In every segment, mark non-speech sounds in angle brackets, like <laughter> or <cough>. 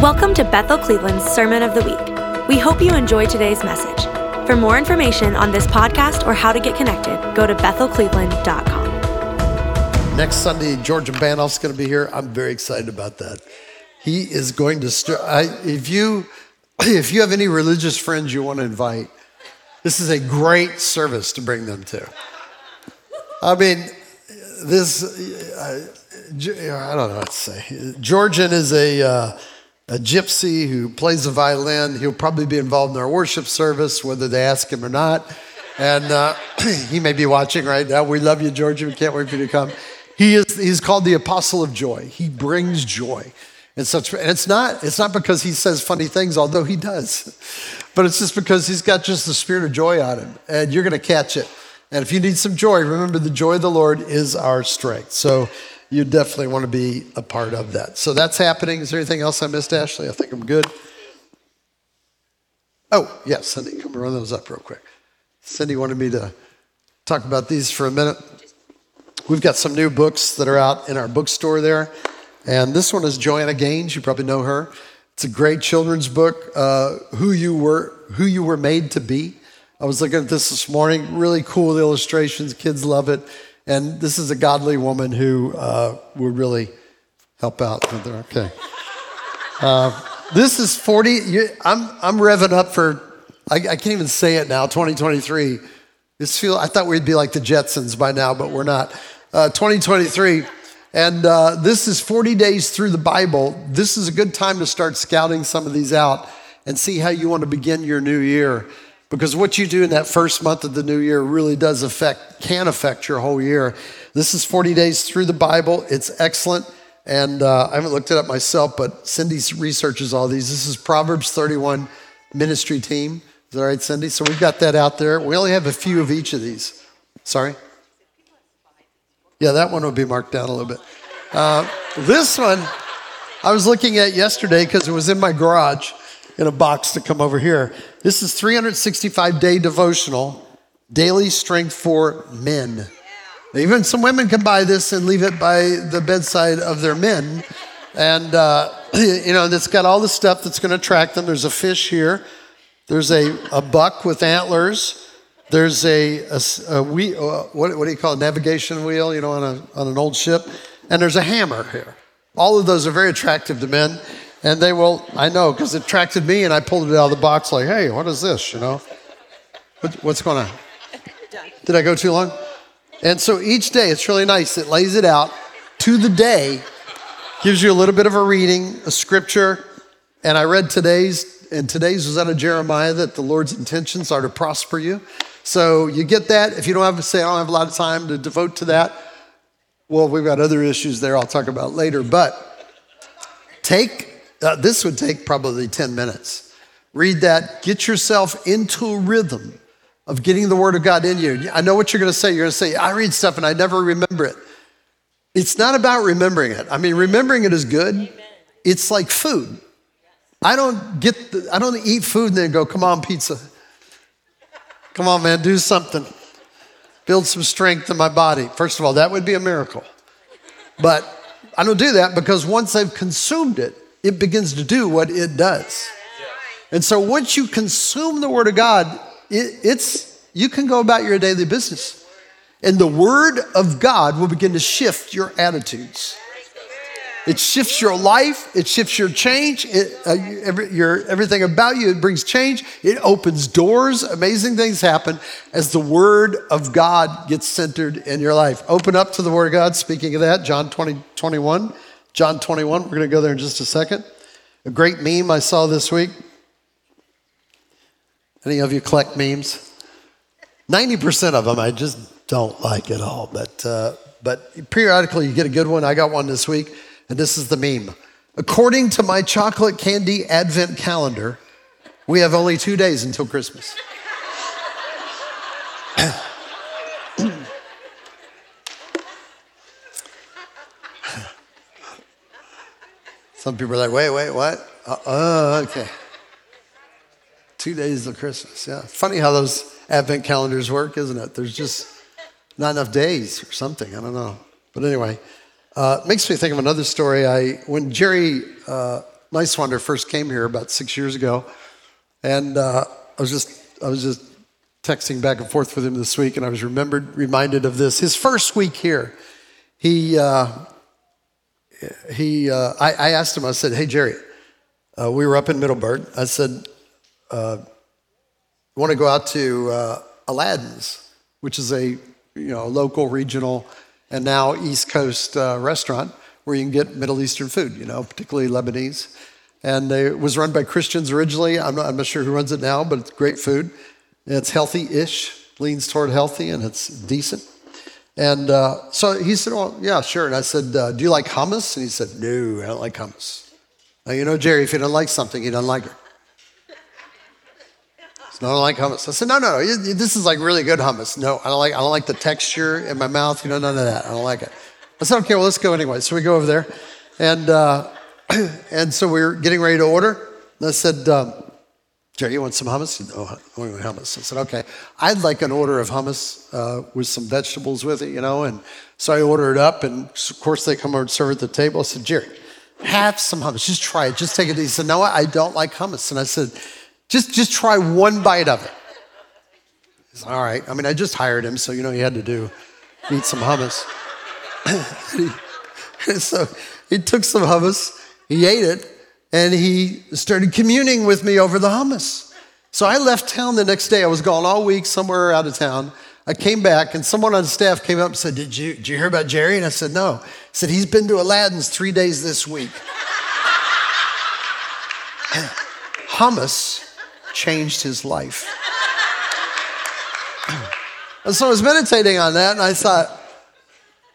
Welcome to Bethel Cleveland's Sermon of the Week. We hope you enjoy today's message. For more information on this podcast or how to get connected, go to bethelcleveland.com. Next Sunday, George Banov's going to be here. I'm very excited about that. He is going to start. If you if you have any religious friends you want to invite, this is a great service to bring them to. I mean, this uh, I don't know what to say. Georgian is a uh, a gypsy who plays the violin. He'll probably be involved in our worship service, whether they ask him or not. And uh, <clears throat> he may be watching right now. We love you, Georgia. We can't wait for you to come. He is, he's called the apostle of joy. He brings joy. And, such, and it's, not, it's not because he says funny things, although he does, but it's just because he's got just the spirit of joy on him. And you're going to catch it. And if you need some joy, remember the joy of the Lord is our strength. So you definitely want to be a part of that. So that's happening. Is there anything else I missed, Ashley? I think I'm good. Oh, yes, Cindy, come run those up real quick. Cindy wanted me to talk about these for a minute. We've got some new books that are out in our bookstore there. And this one is Joanna Gaines. You probably know her. It's a great children's book, uh, Who You Were, Who You Were Made to Be. I was looking at this this morning. Really cool illustrations. Kids love it. And this is a godly woman who uh, would really help out. Okay. Uh, this is 40. You, I'm, I'm revving up for, I, I, can't even say it now, 2023. This feel, I thought we'd be like the Jetsons by now, but we're not. Uh, 2023. And uh, this is 40 days through the Bible. This is a good time to start scouting some of these out and see how you want to begin your new year because what you do in that first month of the new year really does affect, can affect your whole year. This is 40 days through the Bible. It's excellent. And uh, I haven't looked it up myself, but Cindy researches all these. This is Proverbs 31 ministry team. Is that right, Cindy? So we've got that out there. We only have a few of each of these. Sorry? Yeah, that one will be marked down a little bit. Uh, this one, I was looking at yesterday because it was in my garage in a box to come over here. This is 365 day devotional, daily strength for men. Even some women can buy this and leave it by the bedside of their men. And, uh, <clears throat> you know, it's got all the stuff that's going to attract them. There's a fish here, there's a, a buck with antlers. There's a, a, a wheel, uh, what, what do you call it, navigation wheel, you know, on, a, on an old ship. And there's a hammer here. All of those are very attractive to men. And they will, I know, because it attracted me and I pulled it out of the box like, hey, what is this, you know? What, what's going on? Did I go too long? And so each day, it's really nice. It lays it out to the day, gives you a little bit of a reading, a scripture. And I read today's, and today's was out of Jeremiah that the Lord's intentions are to prosper you. So you get that. If you don't have to say, I don't have a lot of time to devote to that, well, we've got other issues there I'll talk about later. But take uh, this would take probably 10 minutes. Read that, get yourself into a rhythm of getting the Word of God in you. I know what you're going to say. You're going to say, I read stuff and I never remember it. It's not about remembering it. I mean, remembering it is good. Amen. It's like food. I don't get, the, I don't eat food and then go, come on, pizza. Come on, man, do something. Build some strength in my body. First of all, that would be a miracle. But I don't do that because once I've consumed it, it begins to do what it does. And so once you consume the Word of God, it, it's you can go about your daily business. And the Word of God will begin to shift your attitudes. It shifts your life. It shifts your change. It, uh, every, your, everything about you, it brings change. It opens doors. Amazing things happen as the Word of God gets centered in your life. Open up to the Word of God. Speaking of that, John 20, 21. John 21, we're going to go there in just a second. A great meme I saw this week. Any of you collect memes? 90% of them I just don't like at all, but, uh, but periodically you get a good one. I got one this week, and this is the meme. According to my chocolate candy advent calendar, we have only two days until Christmas. Some people are like, wait, wait, what? Uh, oh, okay. Two days of Christmas. Yeah. Funny how those Advent calendars work, isn't it? There's just not enough days or something. I don't know. But anyway, uh, makes me think of another story. I when Jerry uh, Niswander first came here about six years ago, and uh, I was just I was just texting back and forth with him this week, and I was remembered reminded of this. His first week here, he uh, he uh, I, I, asked him. I said, "Hey Jerry, uh, we were up in Middleburg. I said, uh, want to go out to uh, Aladdin's, which is a you know local, regional, and now East Coast uh, restaurant where you can get Middle Eastern food. You know, particularly Lebanese." And it was run by Christians originally. I'm not, I'm not sure who runs it now, but it's great food. It's healthy-ish, leans toward healthy, and it's decent. And uh, so he said, "Well, yeah, sure." And I said, uh, "Do you like hummus?" And he said, "No, I don't like hummus." Now you know, Jerry, if you don't like something, you don't like it. So I don't like hummus. I said, "No, no, no. This is like really good hummus. No, I don't like. I don't like the texture in my mouth. You know, none of that. I don't like it." I said, "Okay, well, let's go anyway." So we go over there, and uh, <clears throat> and so we are getting ready to order. And I said. Um, Jerry, you want some hummus? Oh, I want hummus. I said, okay. I'd like an order of hummus uh, with some vegetables with it, you know. And so I order it up, and of course they come over and serve at the table. I said, Jerry, have some hummus. Just try it. Just take it. He said, no, I don't like hummus. And I said, just, just try one bite of it. He said, all right. I mean, I just hired him, so you know he had to do eat some hummus. <coughs> <laughs> so he took some hummus. He ate it and he started communing with me over the hummus. So I left town the next day. I was gone all week somewhere out of town. I came back and someone on staff came up and said, Did you, did you hear about Jerry? And I said, No. He said, He's been to Aladdin's three days this week. <laughs> hummus changed his life. <clears throat> and so I was meditating on that and I thought,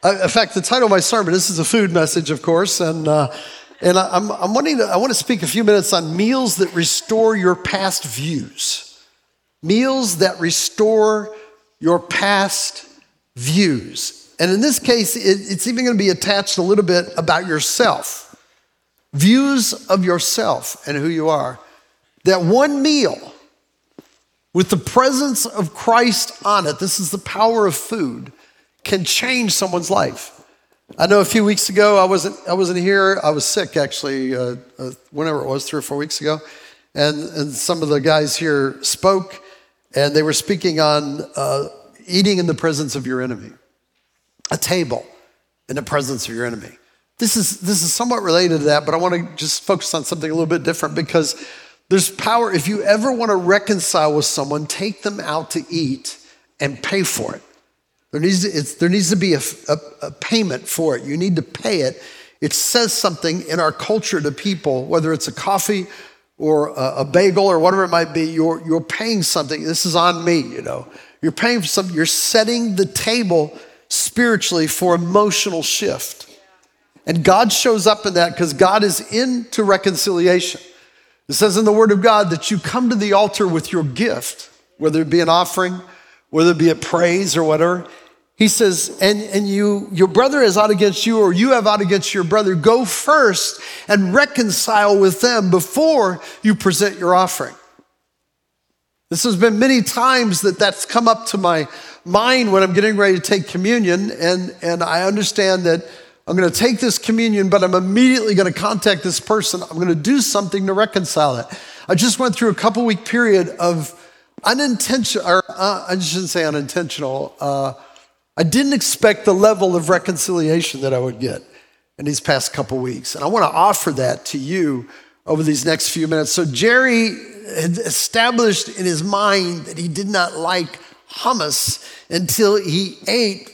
in fact, the title of my sermon, this is a food message, of course, and uh, and I, am I'm wanting to, I want to speak a few minutes on meals that restore your past views. Meals that restore your past views. And in this case, it, it's even going to be attached a little bit about yourself. Views of yourself and who you are. That one meal with the presence of Christ on it, this is the power of food, can change someone's life. I know a few weeks ago I wasn't I wasn't here. I was sick actually, uh, uh, whenever it was, three or four weeks ago, and and some of the guys here spoke, and they were speaking on uh, eating in the presence of your enemy, a table in the presence of your enemy. This is this is somewhat related to that, but I want to just focus on something a little bit different because there's power. If you ever want to reconcile with someone, take them out to eat and pay for it. There needs to, there needs to be a, a, a payment for it. You need to pay it. It says something in our culture to people, whether it's a coffee or a, a bagel or whatever it might be, you're, you're paying something. This is on me, you know. You're paying for something. You're setting the table spiritually for emotional shift. And God shows up in that because God is into reconciliation. It says in the Word of God that you come to the altar with your gift, whether it be an offering, whether it be a praise or whatever, he says, and, and you, your brother is out against you, or you have out against your brother, go first and reconcile with them before you present your offering. This has been many times that that's come up to my mind when I'm getting ready to take communion, and, and I understand that I'm going to take this communion, but I'm immediately going to contact this person. I'm going to do something to reconcile it. I just went through a couple week period of unintentional, or uh, I shouldn't say unintentional. Uh, I didn't expect the level of reconciliation that I would get in these past couple weeks. And I want to offer that to you over these next few minutes. So, Jerry had established in his mind that he did not like hummus until he ate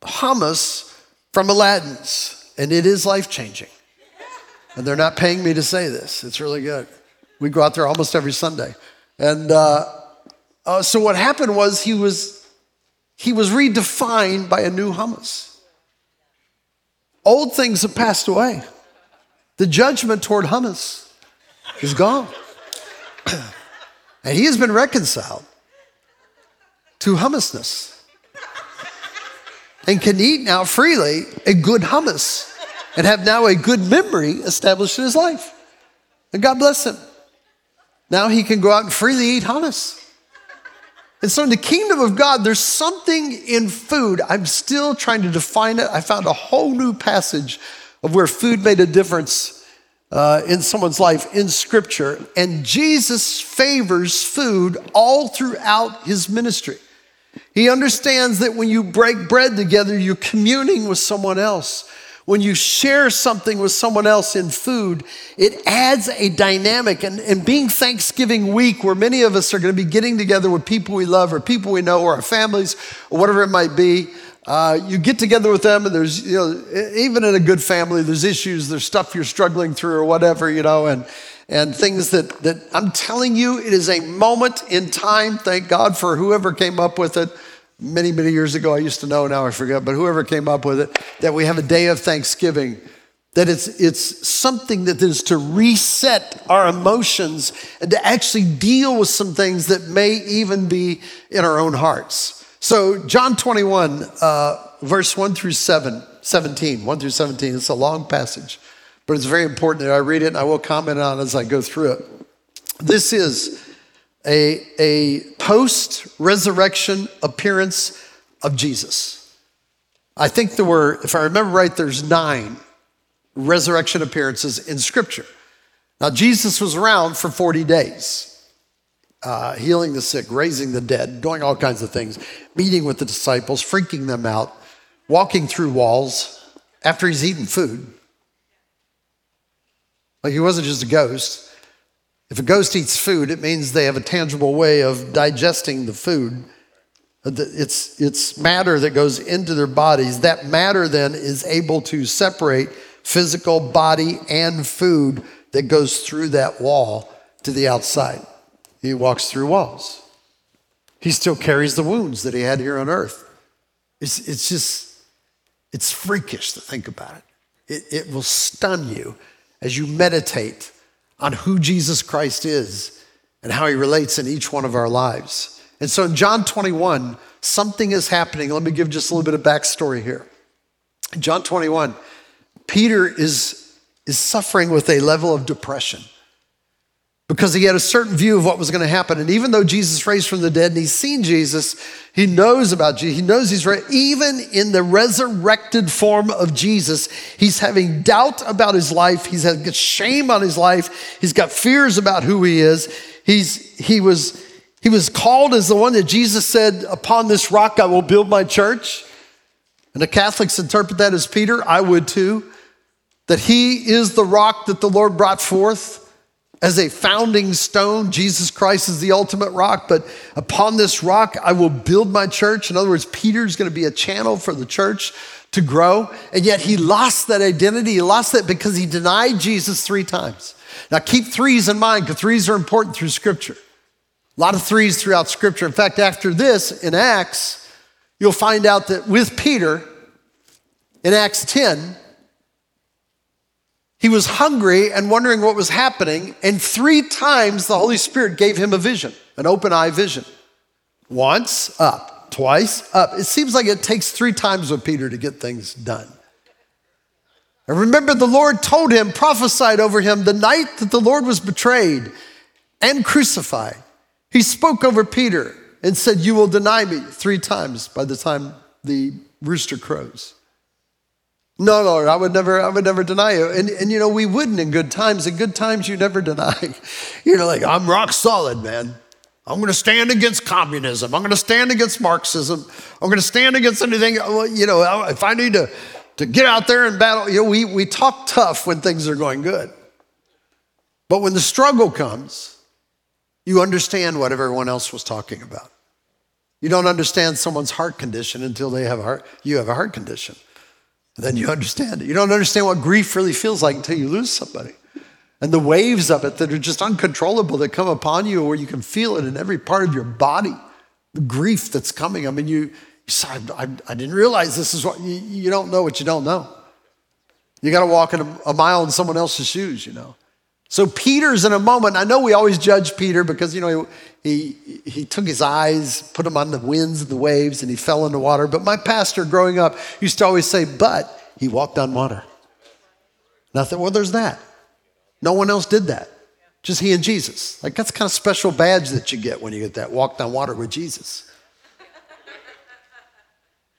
hummus from Aladdin's. And it is life changing. And they're not paying me to say this, it's really good. We go out there almost every Sunday. And uh, uh, so, what happened was he was he was redefined by a new hummus. Old things have passed away. The judgment toward hummus is gone. <clears throat> and he has been reconciled to hummusness and can eat now freely a good hummus and have now a good memory established in his life. And God bless him. Now he can go out and freely eat hummus. And so, in the kingdom of God, there's something in food. I'm still trying to define it. I found a whole new passage of where food made a difference uh, in someone's life in Scripture, and Jesus favors food all throughout his ministry. He understands that when you break bread together, you're communing with someone else. When you share something with someone else in food, it adds a dynamic. And, and being Thanksgiving week, where many of us are going to be getting together with people we love or people we know or our families or whatever it might be, uh, you get together with them, and there's, you know, even in a good family, there's issues, there's stuff you're struggling through or whatever, you know, and, and things that, that I'm telling you, it is a moment in time. Thank God for whoever came up with it many, many years ago. I used to know, now I forget, but whoever came up with it, that we have a day of Thanksgiving, that it's, it's something that is to reset our emotions and to actually deal with some things that may even be in our own hearts. So, John 21, uh, verse 1 through 7, 17, 1 through 17, it's a long passage, but it's very important that I read it and I will comment on it as I go through it. This is a, a post resurrection appearance of Jesus. I think there were, if I remember right, there's nine resurrection appearances in Scripture. Now, Jesus was around for 40 days, uh, healing the sick, raising the dead, doing all kinds of things, meeting with the disciples, freaking them out, walking through walls after he's eaten food. Like he wasn't just a ghost. If a ghost eats food, it means they have a tangible way of digesting the food. It's, it's matter that goes into their bodies. That matter then is able to separate physical body and food that goes through that wall to the outside. He walks through walls. He still carries the wounds that he had here on earth. It's, it's just, it's freakish to think about it. it. It will stun you as you meditate on who Jesus Christ is and how he relates in each one of our lives. And so in John 21, something is happening. Let me give just a little bit of backstory here. In John 21, Peter is, is suffering with a level of depression because he had a certain view of what was going to happen. And even though Jesus raised from the dead and he's seen Jesus, he knows about Jesus. He knows he's right. Even in the resurrected form of Jesus, he's having doubt about his life. He's had shame on his life. He's got fears about who he is. He's, he, was, he was called as the one that Jesus said, Upon this rock I will build my church. And the Catholics interpret that as Peter. I would too. That he is the rock that the Lord brought forth as a founding stone. Jesus Christ is the ultimate rock, but upon this rock I will build my church. In other words, Peter's going to be a channel for the church to grow. And yet he lost that identity. He lost that because he denied Jesus three times. Now keep threes in mind because threes are important through Scripture. A lot of threes throughout Scripture. In fact, after this in Acts, you'll find out that with Peter in Acts 10, he was hungry and wondering what was happening, and three times the Holy Spirit gave him a vision, an open eye vision. Once, up, twice, up. It seems like it takes three times with Peter to get things done. And remember, the Lord told him, prophesied over him the night that the Lord was betrayed and crucified. He spoke over Peter and said, You will deny me three times by the time the rooster crows. No, Lord, I would never, I would never deny you. And, and you know, we wouldn't in good times. In good times, you never <laughs> deny. You're like, I'm rock solid, man. I'm going to stand against communism. I'm going to stand against Marxism. I'm going to stand against anything. You know, if I need to, to get out there and battle, you know, we, we talk tough when things are going good. But when the struggle comes, you understand what everyone else was talking about. You don't understand someone's heart condition until they have heart, you have a heart condition then you understand it. You don't understand what grief really feels like until you lose somebody. And the waves of it that are just uncontrollable that come upon you, where you can feel it in every part of your body, the grief that's coming. I mean, you, you I, I, didn't realize this is what you, you, don't know what you don't know. You got to walk in a, a mile in someone else's shoes, you know. So Peter's in a moment. I know we always judge Peter because, you know, he, he, he took his eyes, put them on the winds and the waves, and he fell in the water. But my pastor growing up used to always say, but he walked on water. Nothing, well, there's that. No one else did that. Just he and Jesus. Like that's kind of special badge that you get when you get that walked on water with Jesus.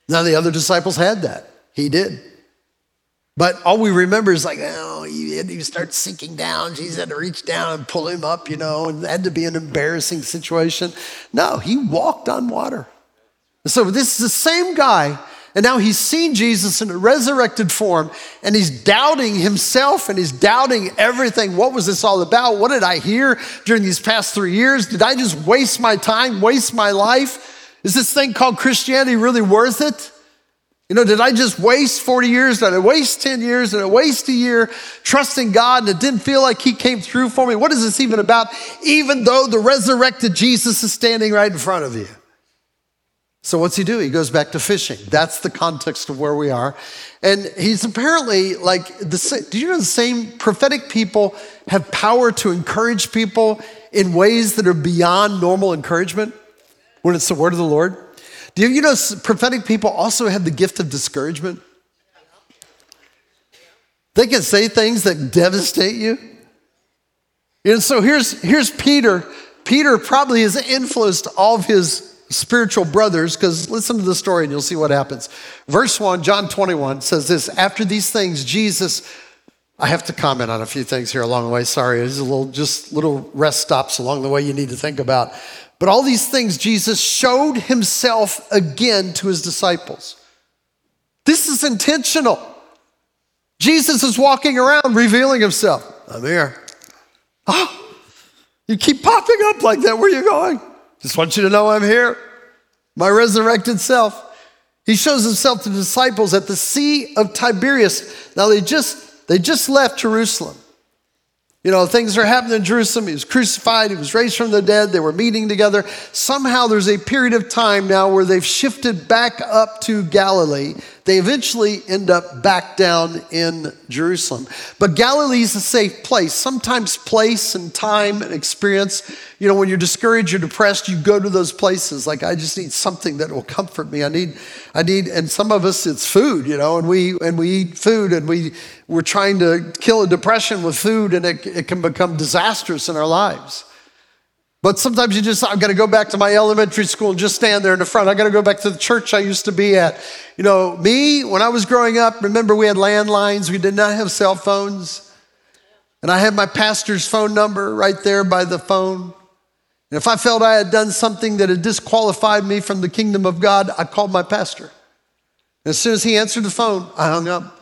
Now the other disciples had that. He did. But all we remember is like, oh, he had to start sinking down. Jesus had to reach down and pull him up, you know, and it had to be an embarrassing situation. No, he walked on water. So this is the same guy, and now he's seen Jesus in a resurrected form, and he's doubting himself and he's doubting everything. What was this all about? What did I hear during these past three years? Did I just waste my time, waste my life? Is this thing called Christianity really worth it? You know, did I just waste 40 years? Did I waste 10 years? Did I waste a year trusting God and it didn't feel like He came through for me? What is this even about? Even though the resurrected Jesus is standing right in front of you. So, what's he do? He goes back to fishing. That's the context of where we are. And he's apparently like the do you know the same prophetic people have power to encourage people in ways that are beyond normal encouragement when it's the word of the Lord? Do you know prophetic people also have the gift of discouragement? They can say things that devastate you. And so here's, here's Peter. Peter probably has influenced all of his spiritual brothers because listen to the story and you'll see what happens. Verse 1, John 21 says this After these things, Jesus, I have to comment on a few things here along the way. Sorry, there's a little, just little rest stops along the way you need to think about. But all these things, Jesus showed himself again to his disciples. This is intentional. Jesus is walking around revealing himself. I'm here. Oh, you keep popping up like that. Where are you going? Just want you to know I'm here. My resurrected self. He shows himself to the disciples at the Sea of Tiberias. Now they just they just left Jerusalem. You know, things are happening in Jerusalem. He was crucified, he was raised from the dead, they were meeting together. Somehow there's a period of time now where they've shifted back up to Galilee. They eventually end up back down in Jerusalem. But Galilee is a safe place. Sometimes place and time and experience, you know, when you're discouraged, you're depressed, you go to those places. Like, I just need something that will comfort me. I need, I need, and some of us it's food, you know, and we and we eat food and we we're trying to kill a depression with food, and it, it can become disastrous in our lives. But sometimes you just, I've got to go back to my elementary school and just stand there in the front. I've got to go back to the church I used to be at. You know, me, when I was growing up, remember we had landlines, we did not have cell phones. And I had my pastor's phone number right there by the phone. And if I felt I had done something that had disqualified me from the kingdom of God, I called my pastor. And as soon as he answered the phone, I hung up.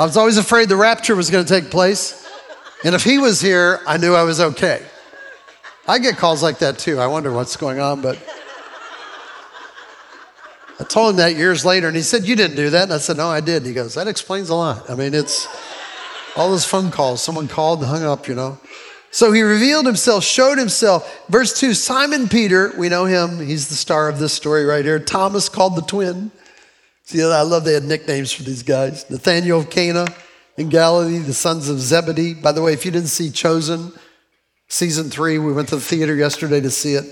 I was always afraid the rapture was going to take place. And if he was here, I knew I was okay. I get calls like that too. I wonder what's going on, but I told him that years later, and he said, You didn't do that. And I said, No, I did. And he goes, That explains a lot. I mean, it's all those phone calls. Someone called and hung up, you know. So he revealed himself, showed himself. Verse 2 Simon Peter, we know him. He's the star of this story right here. Thomas, called the twin. See, I love they had nicknames for these guys. Nathaniel of Cana in Galilee, the sons of Zebedee. By the way, if you didn't see Chosen, season three, we went to the theater yesterday to see it.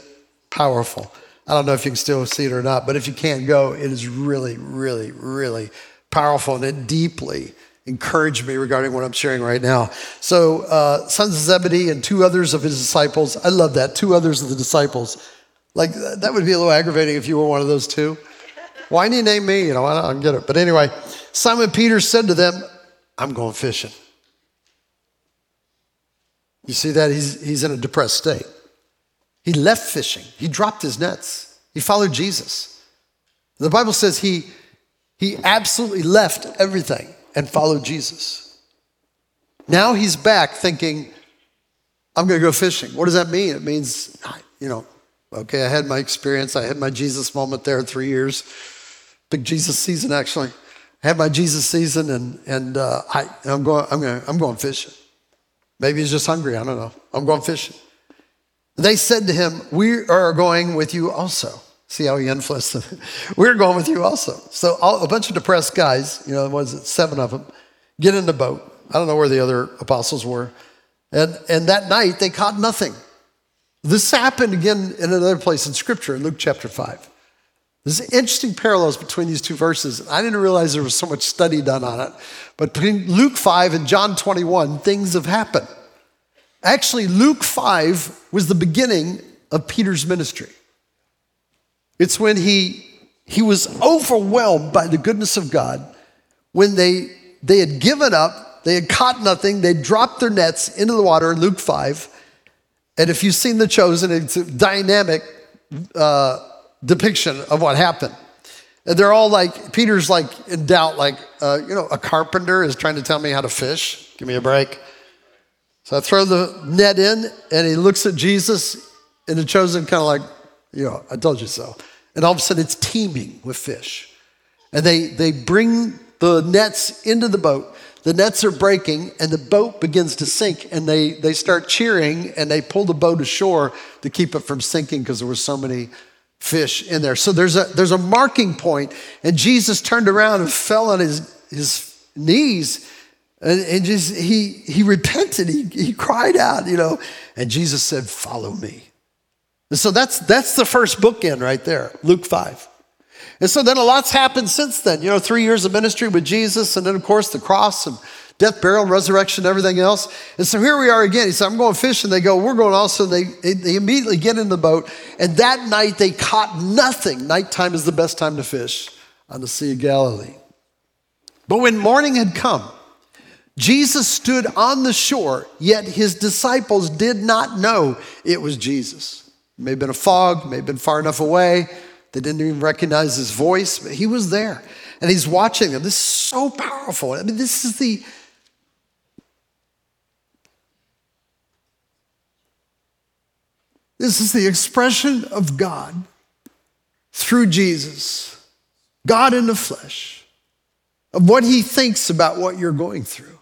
Powerful. I don't know if you can still see it or not, but if you can't go, it is really, really, really powerful and it deeply encouraged me regarding what I'm sharing right now. So, uh, sons of Zebedee and two others of his disciples. I love that. Two others of the disciples. Like, that would be a little aggravating if you were one of those two. Why didn't you name me? You know, I don't get it. But anyway, Simon Peter said to them, I'm going fishing. You see that? He's, he's in a depressed state. He left fishing, he dropped his nets, he followed Jesus. The Bible says he, he absolutely left everything and followed Jesus. Now he's back thinking, I'm going to go fishing. What does that mean? It means, you know, okay, I had my experience. I had my Jesus moment there three years. Big Jesus season, actually had my Jesus season, and and uh, I, I'm going I'm going I'm going fishing. Maybe he's just hungry. I don't know. I'm going fishing. They said to him, "We are going with you also." See how he influenced them. <laughs> We're going with you also. So all, a bunch of depressed guys, you know, was it seven of them, get in the boat. I don't know where the other apostles were, and and that night they caught nothing. This happened again in another place in Scripture, in Luke chapter five. There's interesting parallels between these two verses. I didn't realize there was so much study done on it. But between Luke 5 and John 21, things have happened. Actually, Luke 5 was the beginning of Peter's ministry. It's when he he was overwhelmed by the goodness of God when they, they had given up, they had caught nothing, they dropped their nets into the water in Luke 5. And if you've seen The Chosen, it's a dynamic uh, depiction of what happened. And they're all like, Peter's like in doubt, like, uh, you know, a carpenter is trying to tell me how to fish. Give me a break. So I throw the net in, and he looks at Jesus and the chosen, kind of like, you know, I told you so. And all of a sudden, it's teeming with fish. And they, they bring the nets into the boat. The nets are breaking, and the boat begins to sink. And they, they start cheering, and they pull the boat ashore to keep it from sinking because there were so many fish in there. So there's a, there's a marking point, and Jesus turned around and fell on his, his knees. And, and just he he repented. He, he cried out, you know, and Jesus said, Follow me. And so that's that's the first bookend right there, Luke 5. And so then a lot's happened since then. You know, three years of ministry with Jesus, and then of course the cross and death, burial, resurrection, everything else. And so here we are again. He said, I'm going fishing. They go, We're going also. They, they immediately get in the boat. And that night they caught nothing. Nighttime is the best time to fish on the Sea of Galilee. But when morning had come, Jesus stood on the shore, yet his disciples did not know it was Jesus. It may have been a fog, may have been far enough away. They didn't even recognize his voice, but he was there. And he's watching them. This is so powerful. I mean, this is the This is the expression of God through Jesus, God in the flesh, of what he thinks about what you're going through.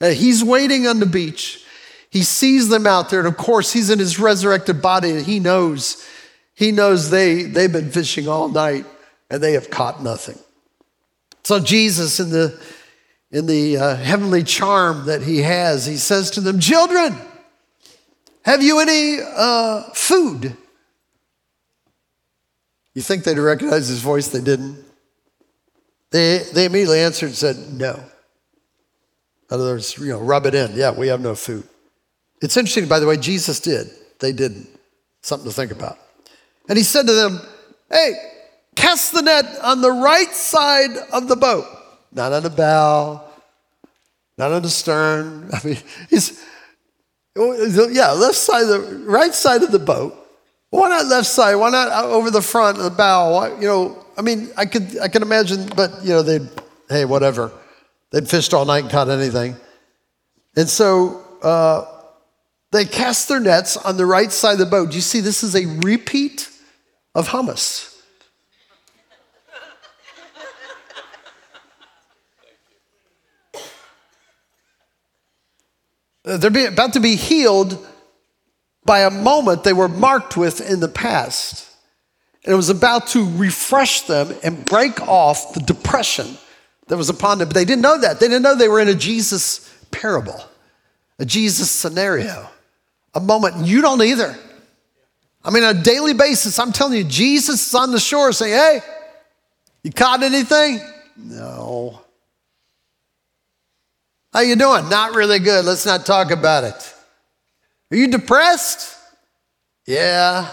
Uh, he's waiting on the beach. He sees them out there, and of course, he's in his resurrected body, and he knows, he knows they, they've been fishing all night and they have caught nothing. So Jesus, in the in the uh, heavenly charm that he has, he says to them, Children, have you any uh, food? You think they'd recognize his voice? They didn't. They, they immediately answered and said, No. In other words, you know, rub it in. Yeah, we have no food. It's interesting, by the way, Jesus did. They didn't. Something to think about. And he said to them, Hey, cast the net on the right side of the boat, not on the bow, not on the stern. <laughs> I mean, he's, yeah, left side, the right side of the boat. Why not left side? Why not over the front, of the bow? Why, you know, I mean, I could, I can imagine, but you know, they'd, hey, whatever. They'd fished all night and caught anything. And so uh, they cast their nets on the right side of the boat. Do you see this is a repeat of hummus? They're about to be healed by a moment they were marked with in the past. And it was about to refresh them and break off the depression that was upon them. But they didn't know that. They didn't know they were in a Jesus parable, a Jesus scenario, a moment. You don't either. I mean, on a daily basis, I'm telling you, Jesus is on the shore saying, Hey, you caught anything? No. How you doing? Not really good. Let's not talk about it. Are you depressed? Yeah.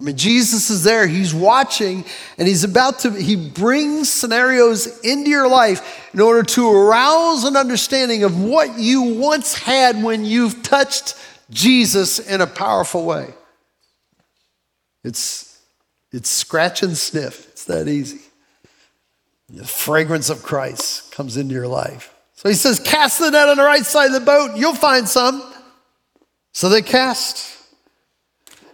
I mean, Jesus is there, he's watching, and he's about to, he brings scenarios into your life in order to arouse an understanding of what you once had when you've touched Jesus in a powerful way. It's, it's scratch and sniff, it's that easy. The fragrance of Christ comes into your life. So he says, Cast the net on the right side of the boat, you'll find some. So they cast.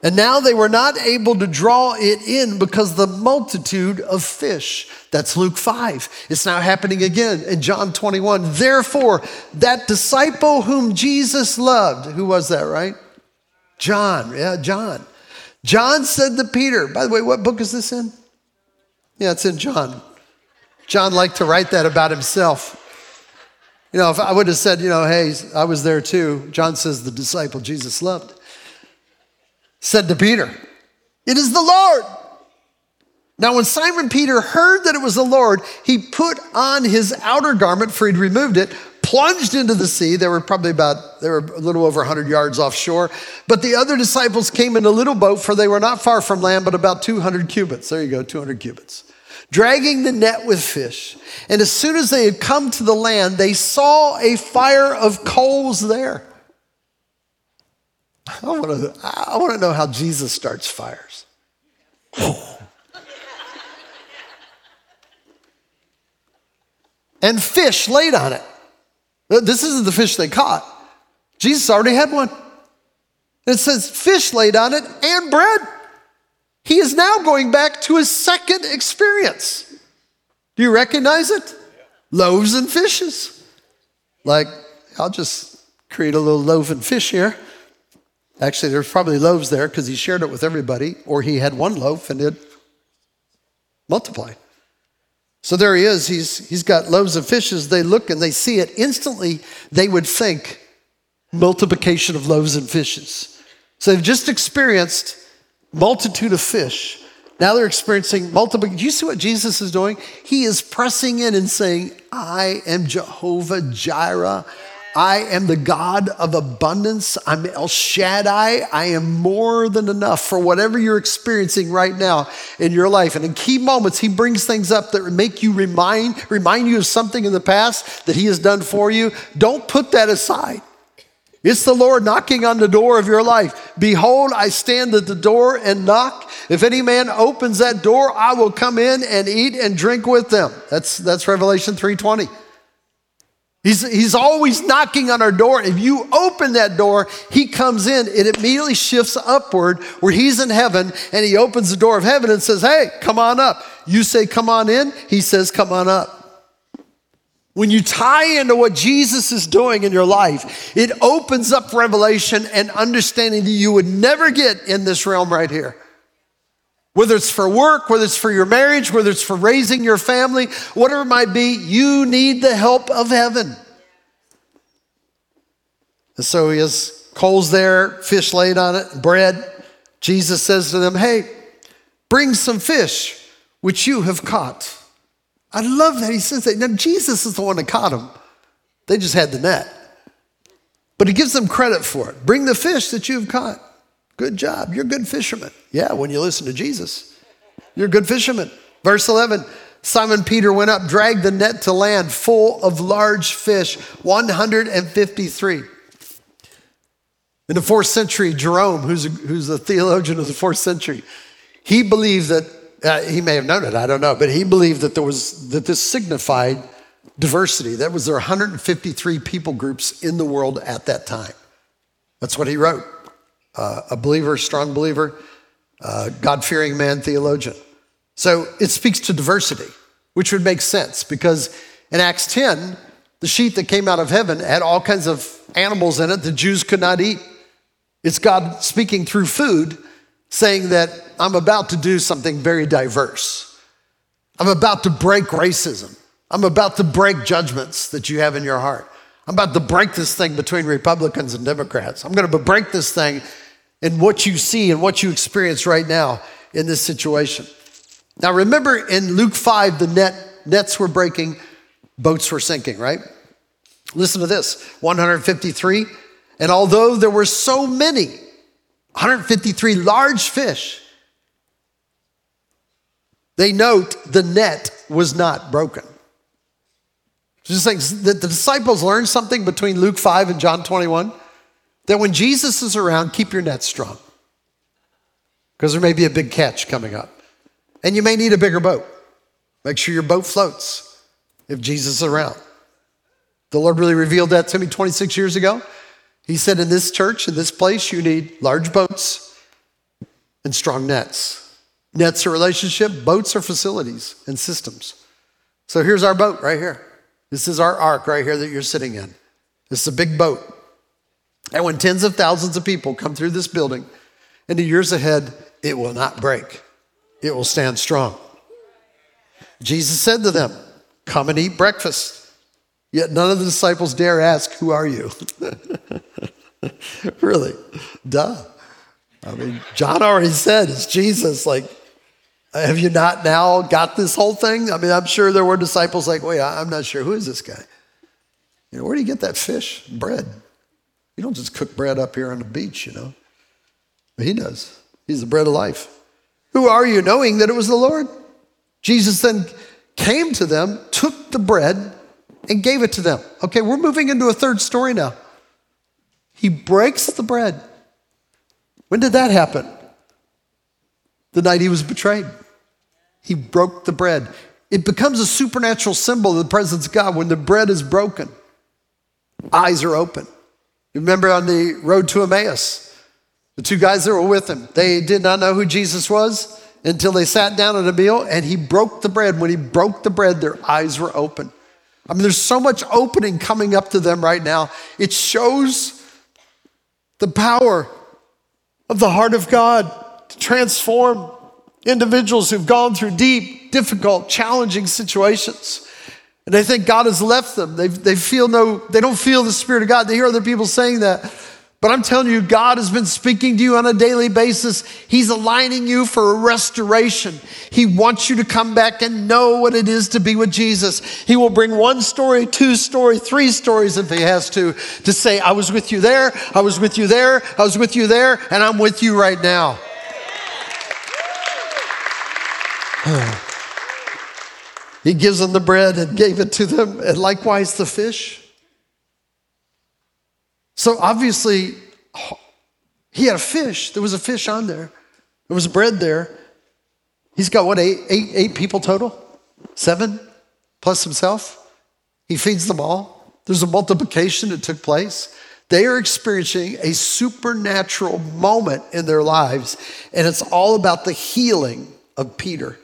And now they were not able to draw it in because the multitude of fish. That's Luke 5. It's now happening again in John 21. Therefore, that disciple whom Jesus loved, who was that, right? John. Yeah, John. John said to Peter, by the way, what book is this in? Yeah, it's in John. John liked to write that about himself. You know, if I would have said, you know, hey, I was there too, John says the disciple Jesus loved said to Peter, It is the Lord. Now, when Simon Peter heard that it was the Lord, he put on his outer garment, for he'd removed it, plunged into the sea. They were probably about, they were a little over 100 yards offshore. But the other disciples came in a little boat, for they were not far from land, but about 200 cubits. There you go, 200 cubits. Dragging the net with fish. And as soon as they had come to the land, they saw a fire of coals there. I want to, I want to know how Jesus starts fires. and fish laid on it. This isn't the fish they caught. Jesus already had one. It says fish laid on it and bread. He is now going back to his second experience. Do you recognize it? Loaves and fishes. Like, I'll just create a little loaf and fish here. Actually, there's probably loaves there because he shared it with everybody, or he had one loaf and it multiplied. So there he is. He's, he's got loaves of fishes. They look and they see it. Instantly, they would think multiplication of loaves and fishes. So they've just experienced multitude of fish. Now they're experiencing multiple. Do you see what Jesus is doing? He is pressing in and saying, I am Jehovah Jireh. I am the God of abundance. I'm El Shaddai. I am more than enough for whatever you're experiencing right now in your life. And in key moments, he brings things up that make you remind, remind you of something in the past that he has done for you. Don't put that aside. It's the Lord knocking on the door of your life. Behold, I stand at the door and knock. If any man opens that door, I will come in and eat and drink with them. That's, that's Revelation 320. He's, he's always knocking on our door. If you open that door, he comes in. It immediately shifts upward where he's in heaven and he opens the door of heaven and says, Hey, come on up. You say, Come on in. He says, Come on up. When you tie into what Jesus is doing in your life, it opens up revelation and understanding that you would never get in this realm right here. Whether it's for work, whether it's for your marriage, whether it's for raising your family, whatever it might be, you need the help of heaven. And so he has coals there, fish laid on it, bread. Jesus says to them, Hey, bring some fish which you have caught. I love that he says that. Now, Jesus is the one that caught them, they just had the net. But he gives them credit for it. Bring the fish that you've caught. Good job. You're a good fisherman. Yeah, when you listen to Jesus, you're a good fisherman. Verse 11 Simon Peter went up, dragged the net to land full of large fish, 153. In the fourth century, Jerome, who's a, who's a theologian of the fourth century, he believed that, uh, he may have known it, I don't know, but he believed that there was, that this signified diversity. That was there 153 people groups in the world at that time. That's what he wrote uh, a believer, strong believer, uh, God fearing man, theologian. So it speaks to diversity, which would make sense because in Acts 10, the sheet that came out of heaven had all kinds of animals in it the Jews could not eat. It's God speaking through food, saying that I'm about to do something very diverse. I'm about to break racism. I'm about to break judgments that you have in your heart. I'm about to break this thing between Republicans and Democrats. I'm going to break this thing in what you see and what you experience right now in this situation. Now, remember in Luke 5, the net, nets were breaking, boats were sinking, right? Listen to this 153. And although there were so many, 153 large fish, they note the net was not broken. Just like the disciples learned something between Luke 5 and John 21 that when Jesus is around, keep your net strong because there may be a big catch coming up. And you may need a bigger boat. Make sure your boat floats if Jesus is around. The Lord really revealed that to me 26 years ago. He said, In this church, in this place, you need large boats and strong nets. Nets are relationship, boats are facilities and systems. So here's our boat right here. This is our ark right here that you're sitting in. This is a big boat. And when tens of thousands of people come through this building, in the years ahead, it will not break, it will stand strong. Jesus said to them, Come and eat breakfast. Yet none of the disciples dare ask, Who are you? <laughs> really? Duh. I mean, John already said it's Jesus. Like, have you not now got this whole thing? I mean, I'm sure there were disciples like, Wait, I'm not sure. Who is this guy? You know, where do you get that fish? Bread. You don't just cook bread up here on the beach, you know. But he does. He's the bread of life. Who are you, knowing that it was the Lord? Jesus then came to them, took the bread, and gave it to them. Okay, we're moving into a third story now. He breaks the bread. When did that happen? The night he was betrayed. He broke the bread. It becomes a supernatural symbol of the presence of God when the bread is broken. Eyes are open. You remember on the road to Emmaus, the two guys that were with him, they did not know who Jesus was until they sat down at a meal and he broke the bread. When he broke the bread, their eyes were open. I mean, there's so much opening coming up to them right now. It shows the power of the heart of God to transform individuals who've gone through deep, difficult, challenging situations. And they think God has left them. They, they feel no, they don't feel the Spirit of God. They hear other people saying that. But I'm telling you, God has been speaking to you on a daily basis. He's aligning you for a restoration. He wants you to come back and know what it is to be with Jesus. He will bring one story, two story, three stories if he has to, to say, I was with you there, I was with you there, I was with you there, and I'm with you right now. <sighs> he gives them the bread and gave it to them, and likewise the fish. So obviously, he had a fish. There was a fish on there. There was bread there. He's got what, eight, eight, eight people total? Seven plus himself? He feeds them all. There's a multiplication that took place. They are experiencing a supernatural moment in their lives, and it's all about the healing of Peter.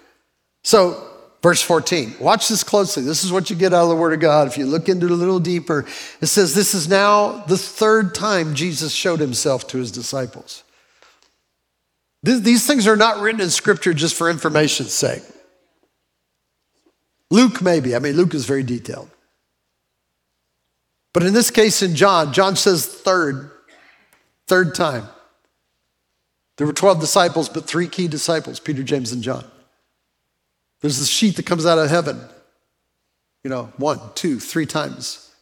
So Verse 14, watch this closely. This is what you get out of the Word of God. If you look into it a little deeper, it says, This is now the third time Jesus showed himself to his disciples. These things are not written in Scripture just for information's sake. Luke, maybe. I mean, Luke is very detailed. But in this case, in John, John says third, third time. There were 12 disciples, but three key disciples Peter, James, and John. There's this sheet that comes out of heaven. You know, one, two, three times.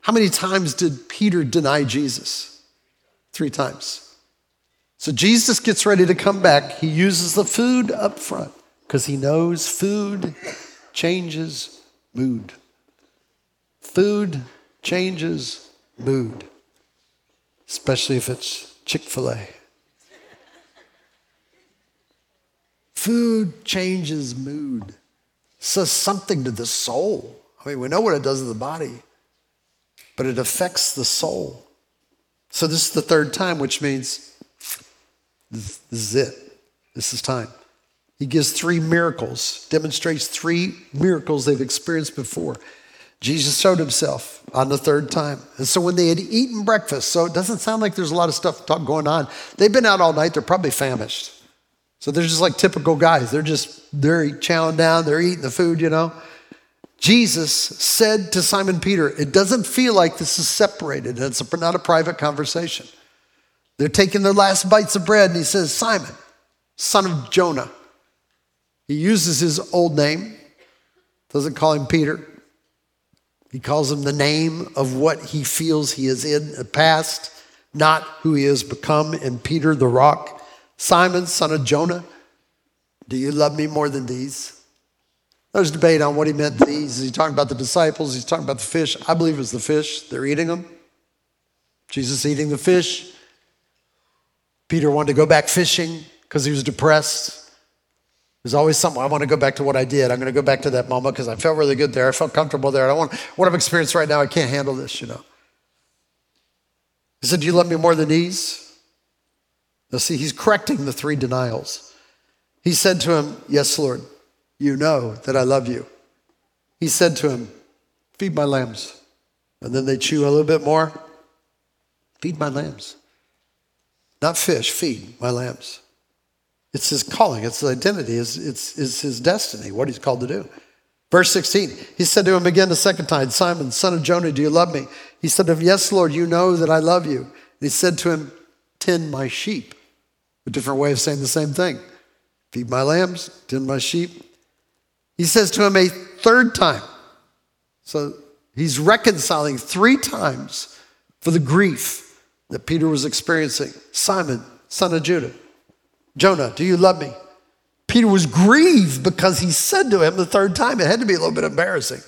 How many times did Peter deny Jesus? Three times. So Jesus gets ready to come back. He uses the food up front because he knows food changes mood. Food changes mood, especially if it's Chick fil A. Food changes mood, says something to the soul. I mean, we know what it does to the body, but it affects the soul. So this is the third time, which means this is it. This is time. He gives three miracles, demonstrates three miracles they've experienced before. Jesus showed himself on the third time. And so when they had eaten breakfast, so it doesn't sound like there's a lot of stuff going on. They've been out all night, they're probably famished. So they're just like typical guys. They're just, they're chowing down, they're eating the food, you know. Jesus said to Simon Peter, It doesn't feel like this is separated. It's not a private conversation. They're taking their last bites of bread, and he says, Simon, son of Jonah. He uses his old name, doesn't call him Peter. He calls him the name of what he feels he is in the past, not who he has become in Peter the rock. Simon, son of Jonah, do you love me more than these? There's debate on what he meant these. Is he talking about the disciples? He's talking about the fish. I believe it was the fish. They're eating them. Jesus eating the fish. Peter wanted to go back fishing because he was depressed. There's always something. I want to go back to what I did. I'm going to go back to that moment because I felt really good there. I felt comfortable there. I want what I've experienced right now. I can't handle this, you know. He said, Do you love me more than these? Now, see, he's correcting the three denials. He said to him, Yes, Lord, you know that I love you. He said to him, Feed my lambs. And then they chew a little bit more. Feed my lambs. Not fish, feed my lambs. It's his calling, it's his identity, it's, it's, it's his destiny, what he's called to do. Verse 16, he said to him again the second time, Simon, son of Jonah, do you love me? He said to him, Yes, Lord, you know that I love you. And he said to him, Tend my sheep. A different way of saying the same thing. Feed my lambs, tend my sheep. He says to him a third time. So He's reconciling three times for the grief that Peter was experiencing. Simon, son of Judah, Jonah, do you love me? Peter was grieved because he said to him the third time, it had to be a little bit embarrassing.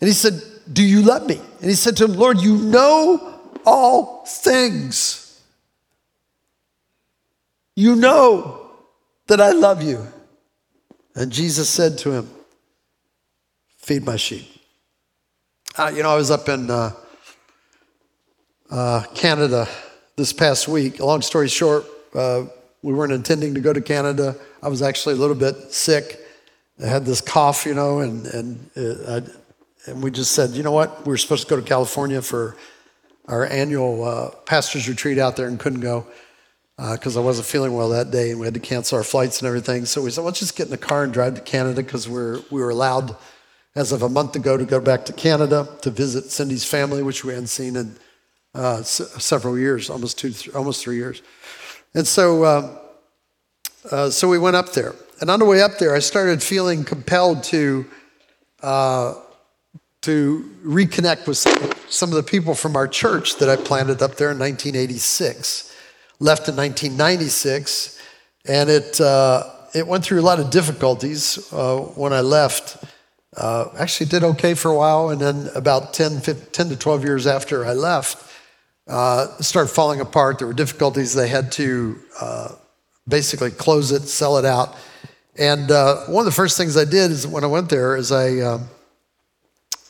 And he said, Do you love me? And he said to him, Lord, you know all things. You know that I love you. And Jesus said to him, Feed my sheep. Uh, you know, I was up in uh, uh, Canada this past week. Long story short, uh, we weren't intending to go to Canada. I was actually a little bit sick. I had this cough, you know, and and uh, I, and we just said, you know what, we were supposed to go to California for our annual uh, pastors retreat out there and couldn't go because uh, I wasn't feeling well that day and we had to cancel our flights and everything. So we said, let's just get in the car and drive to Canada because we're we were allowed as of a month ago to go back to Canada to visit Cindy's family, which we hadn't seen in uh, s- several years, almost two, th- almost three years. And so, uh, uh, so we went up there. And on the way up there, I started feeling compelled to, uh, to reconnect with some of the people from our church that I planted up there in 1986. Left in 1996, and it, uh, it went through a lot of difficulties uh, when I left. actually, did okay for a while, and then about 10, 15, 10 to 12 years after I left, uh, started falling apart. There were difficulties. They had to uh, basically close it, sell it out. And uh, one of the first things I did is when I went there is I, um,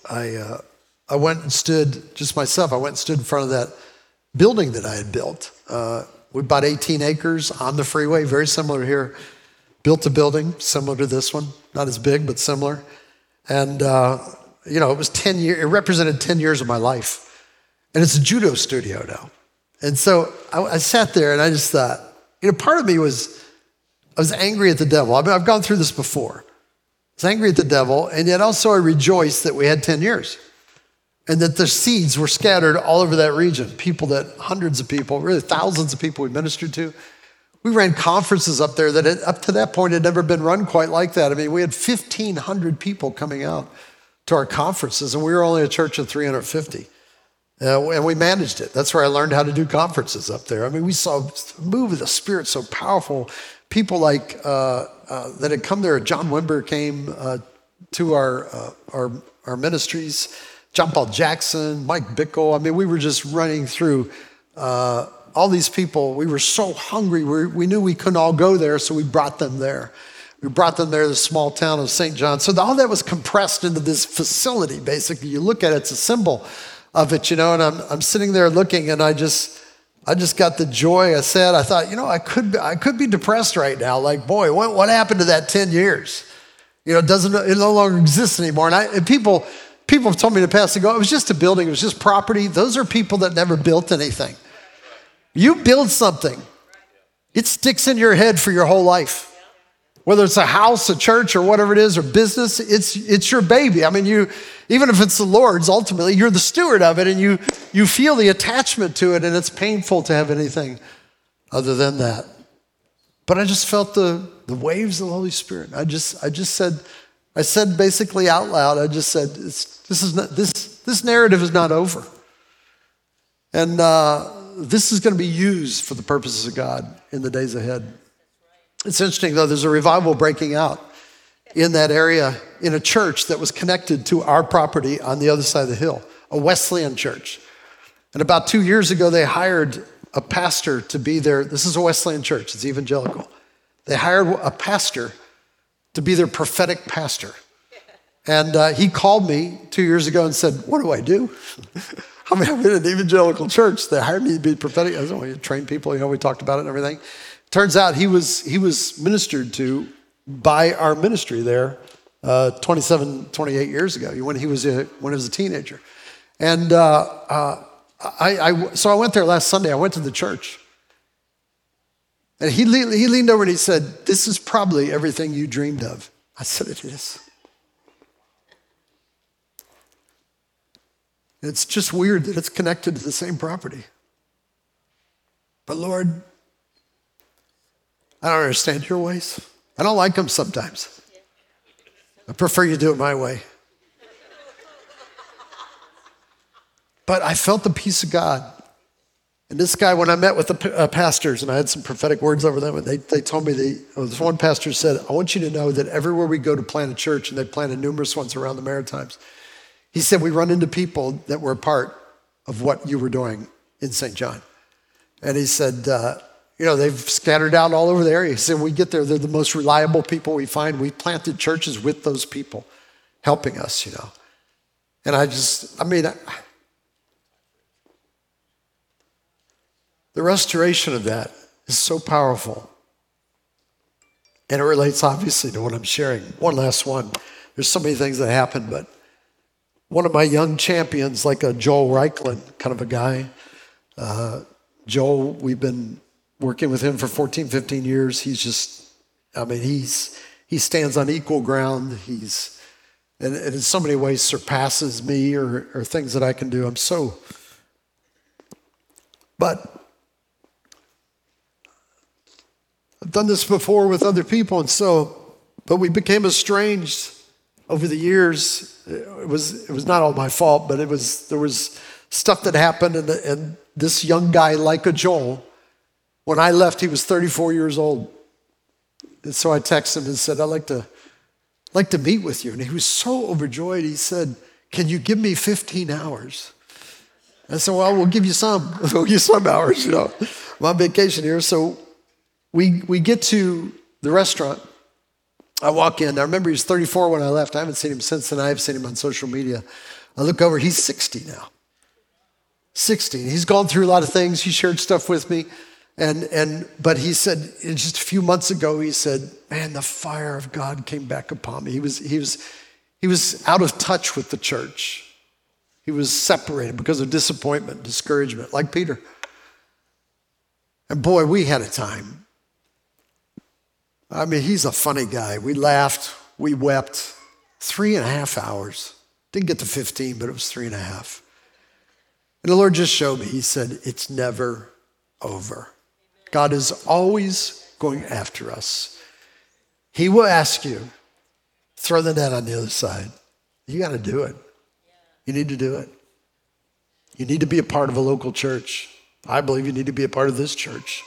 I, uh, I went and stood just myself. I went and stood in front of that building that I had built. Uh, we bought 18 acres on the freeway, very similar here. Built a building similar to this one, not as big but similar. And uh, you know, it was 10 years. It represented 10 years of my life. And it's a judo studio now. And so I, I, sat there and I just thought, you know, part of me was, I was angry at the devil. I mean, I've gone through this before. I was angry at the devil, and yet also I rejoiced that we had 10 years and that the seeds were scattered all over that region. People that, hundreds of people, really thousands of people we ministered to. We ran conferences up there that had, up to that point had never been run quite like that. I mean, we had 1,500 people coming out to our conferences, and we were only a church of 350. Uh, and we managed it. That's where I learned how to do conferences up there. I mean, we saw move of the Spirit so powerful. People like uh, uh, that had come there. John Wimber came uh, to our, uh, our, our ministries. John Paul Jackson, Mike Bickle. I mean, we were just running through uh, all these people. We were so hungry. We, we knew we couldn't all go there, so we brought them there. We brought them there to the small town of St. John. So all that was compressed into this facility, basically. You look at it, it's a symbol of it, you know, and I'm, I'm sitting there looking and I just, I just got the joy. I said, I thought, you know, I could be, I could be depressed right now. Like, boy, what, what happened to that 10 years? You know, it doesn't, it no longer exists anymore. And, I, and people, people have told me in the past, they go, it was just a building, it was just property. Those are people that never built anything. You build something, it sticks in your head for your whole life whether it's a house, a church, or whatever it is, or business, it's, it's your baby. I mean, you, even if it's the Lord's, ultimately, you're the steward of it and you, you feel the attachment to it, and it's painful to have anything other than that. But I just felt the, the waves of the Holy Spirit. I just, I just said, I said basically out loud, I just said, this, is not, this, this narrative is not over. And uh, this is going to be used for the purposes of God in the days ahead. It's interesting, though, there's a revival breaking out in that area in a church that was connected to our property on the other side of the hill, a Wesleyan church. And about two years ago, they hired a pastor to be there. This is a Wesleyan church, it's evangelical. They hired a pastor to be their prophetic pastor. And uh, he called me two years ago and said, What do I do? <laughs> I mean, I'm in an evangelical church. They hired me to be prophetic. I don't know, train people, you know, we talked about it and everything. Turns out he was, he was ministered to by our ministry there uh, 27, 28 years ago when he was a, when he was a teenager. And uh, uh, I, I, so I went there last Sunday. I went to the church. And he, he leaned over and he said, This is probably everything you dreamed of. I said, It is. It's just weird that it's connected to the same property. But Lord, I don't understand your ways. I don't like them sometimes. I prefer you do it my way. but I felt the peace of God. And this guy, when I met with the uh, pastors and I had some prophetic words over them, and they, they told me, they, oh, this one pastor said, I want you to know that everywhere we go to plant a church, and they planted numerous ones around the Maritimes, he said, we run into people that were part of what you were doing in St. John. And he said, uh, you know, they've scattered out all over the area. He said, we get there, they're the most reliable people we find. We planted churches with those people helping us, you know. And I just, I mean, I, The restoration of that is so powerful. And it relates obviously to what I'm sharing. One last one. There's so many things that happen, but one of my young champions, like a Joel Reichland kind of a guy, uh, Joel, we've been working with him for 14, 15 years. He's just, I mean, he's he stands on equal ground. He's and, and in so many ways surpasses me or, or things that I can do. I'm so, but I've done this before with other people, and so, but we became estranged over the years. It was, it was not all my fault, but it was, there was stuff that happened, and, and this young guy, like a Joel, when I left, he was 34 years old. And so I texted him and said, I'd like to, like to meet with you. And he was so overjoyed. He said, Can you give me 15 hours? I said, Well, we'll give you some. <laughs> We'll give you some hours, you know. I'm on vacation here. So we, we get to the restaurant. I walk in. I remember he was 34 when I left. I haven't seen him since then. I have seen him on social media. I look over, he's 60 now. 60. He's gone through a lot of things. He shared stuff with me. And, and but he said just a few months ago, he said, Man, the fire of God came back upon me. He was, he was, he was out of touch with the church. He was separated because of disappointment, discouragement, like Peter. And boy, we had a time. I mean, he's a funny guy. We laughed, we wept. Three and a half hours. Didn't get to 15, but it was three and a half. And the Lord just showed me, He said, It's never over. God is always going after us. He will ask you, throw the net on the other side. You got to do it. You need to do it. You need to be a part of a local church. I believe you need to be a part of this church.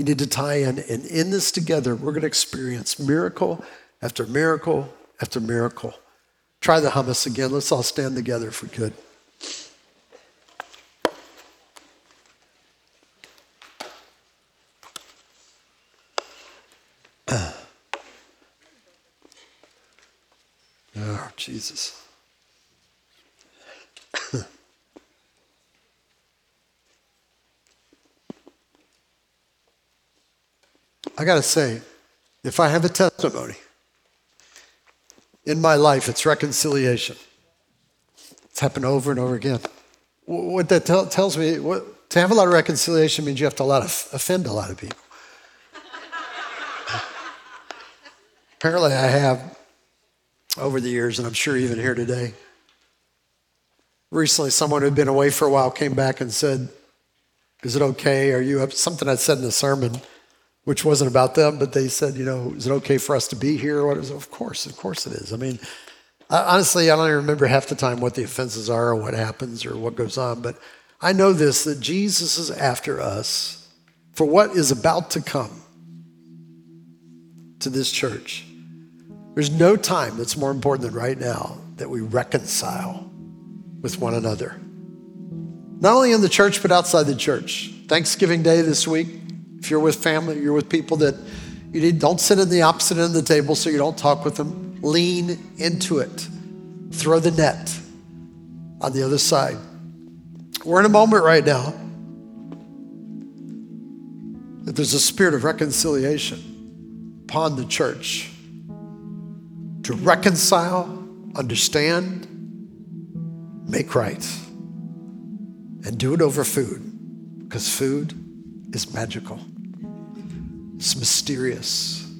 You need to tie in. And in this together, we're going to experience miracle after miracle after miracle. Try the hummus again. Let's all stand together if we could. Oh, <clears throat> Jesus. I got to say, if I have a testimony in my life, it's reconciliation. It's happened over and over again. What that tell, tells me, what, to have a lot of reconciliation means you have to a lot of, offend a lot of people. Apparently, I have over the years, and I'm sure even here today. Recently, someone who had been away for a while came back and said, Is it okay? Are you up? Something I said in the sermon which wasn't about them, but they said, you know, is it okay for us to be here? What is? Of course, of course it is. I mean, honestly, I don't even remember half the time what the offenses are or what happens or what goes on, but I know this that Jesus is after us for what is about to come to this church. There's no time that's more important than right now that we reconcile with one another. Not only in the church, but outside the church. Thanksgiving Day this week, if you're with family, you're with people that you need, don't sit in the opposite end of the table so you don't talk with them. Lean into it. Throw the net on the other side. We're in a moment right now that there's a spirit of reconciliation upon the church to reconcile, understand, make right, and do it over food because food is magical. It's mysterious.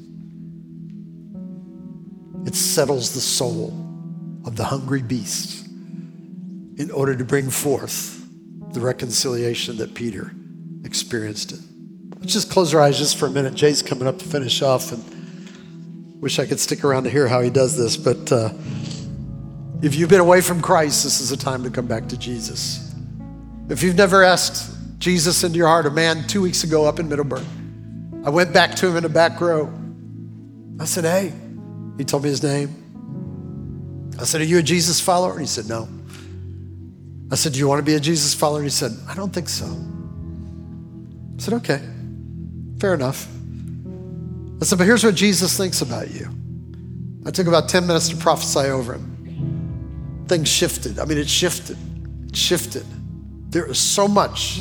It settles the soul of the hungry beast in order to bring forth the reconciliation that Peter experienced it. Let's just close our eyes just for a minute. Jay's coming up to finish off, and wish I could stick around to hear how he does this. But uh, if you've been away from Christ, this is a time to come back to Jesus. If you've never asked Jesus into your heart, a man two weeks ago up in Middleburg, I went back to him in the back row. I said, Hey, he told me his name. I said, Are you a Jesus follower? He said, No. I said, Do you want to be a Jesus follower? He said, I don't think so. I said, Okay, fair enough. I said, But here's what Jesus thinks about you. I took about 10 minutes to prophesy over him. Things shifted. I mean, it shifted. It shifted. There is so much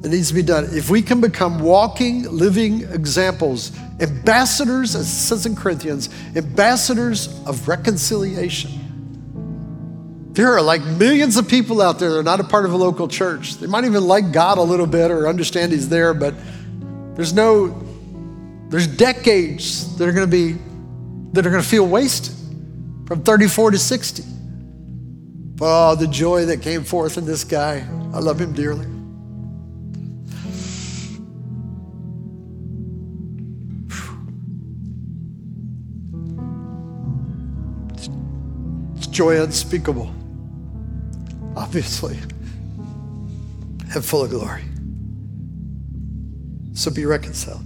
that needs to be done. If we can become walking, living examples, ambassadors, as it says in Corinthians, ambassadors of reconciliation. There are like millions of people out there that are not a part of a local church. They might even like God a little bit or understand He's there, but there's no, there's decades that are going to be, that are going to feel wasted from 34 to 60. Oh, the joy that came forth in this guy. I love him dearly. Joy unspeakable, obviously, and full of glory. So be reconciled.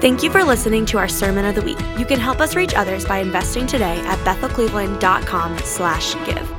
Thank you for listening to our Sermon of the Week. You can help us reach others by investing today at bethelcleveland.com slash give.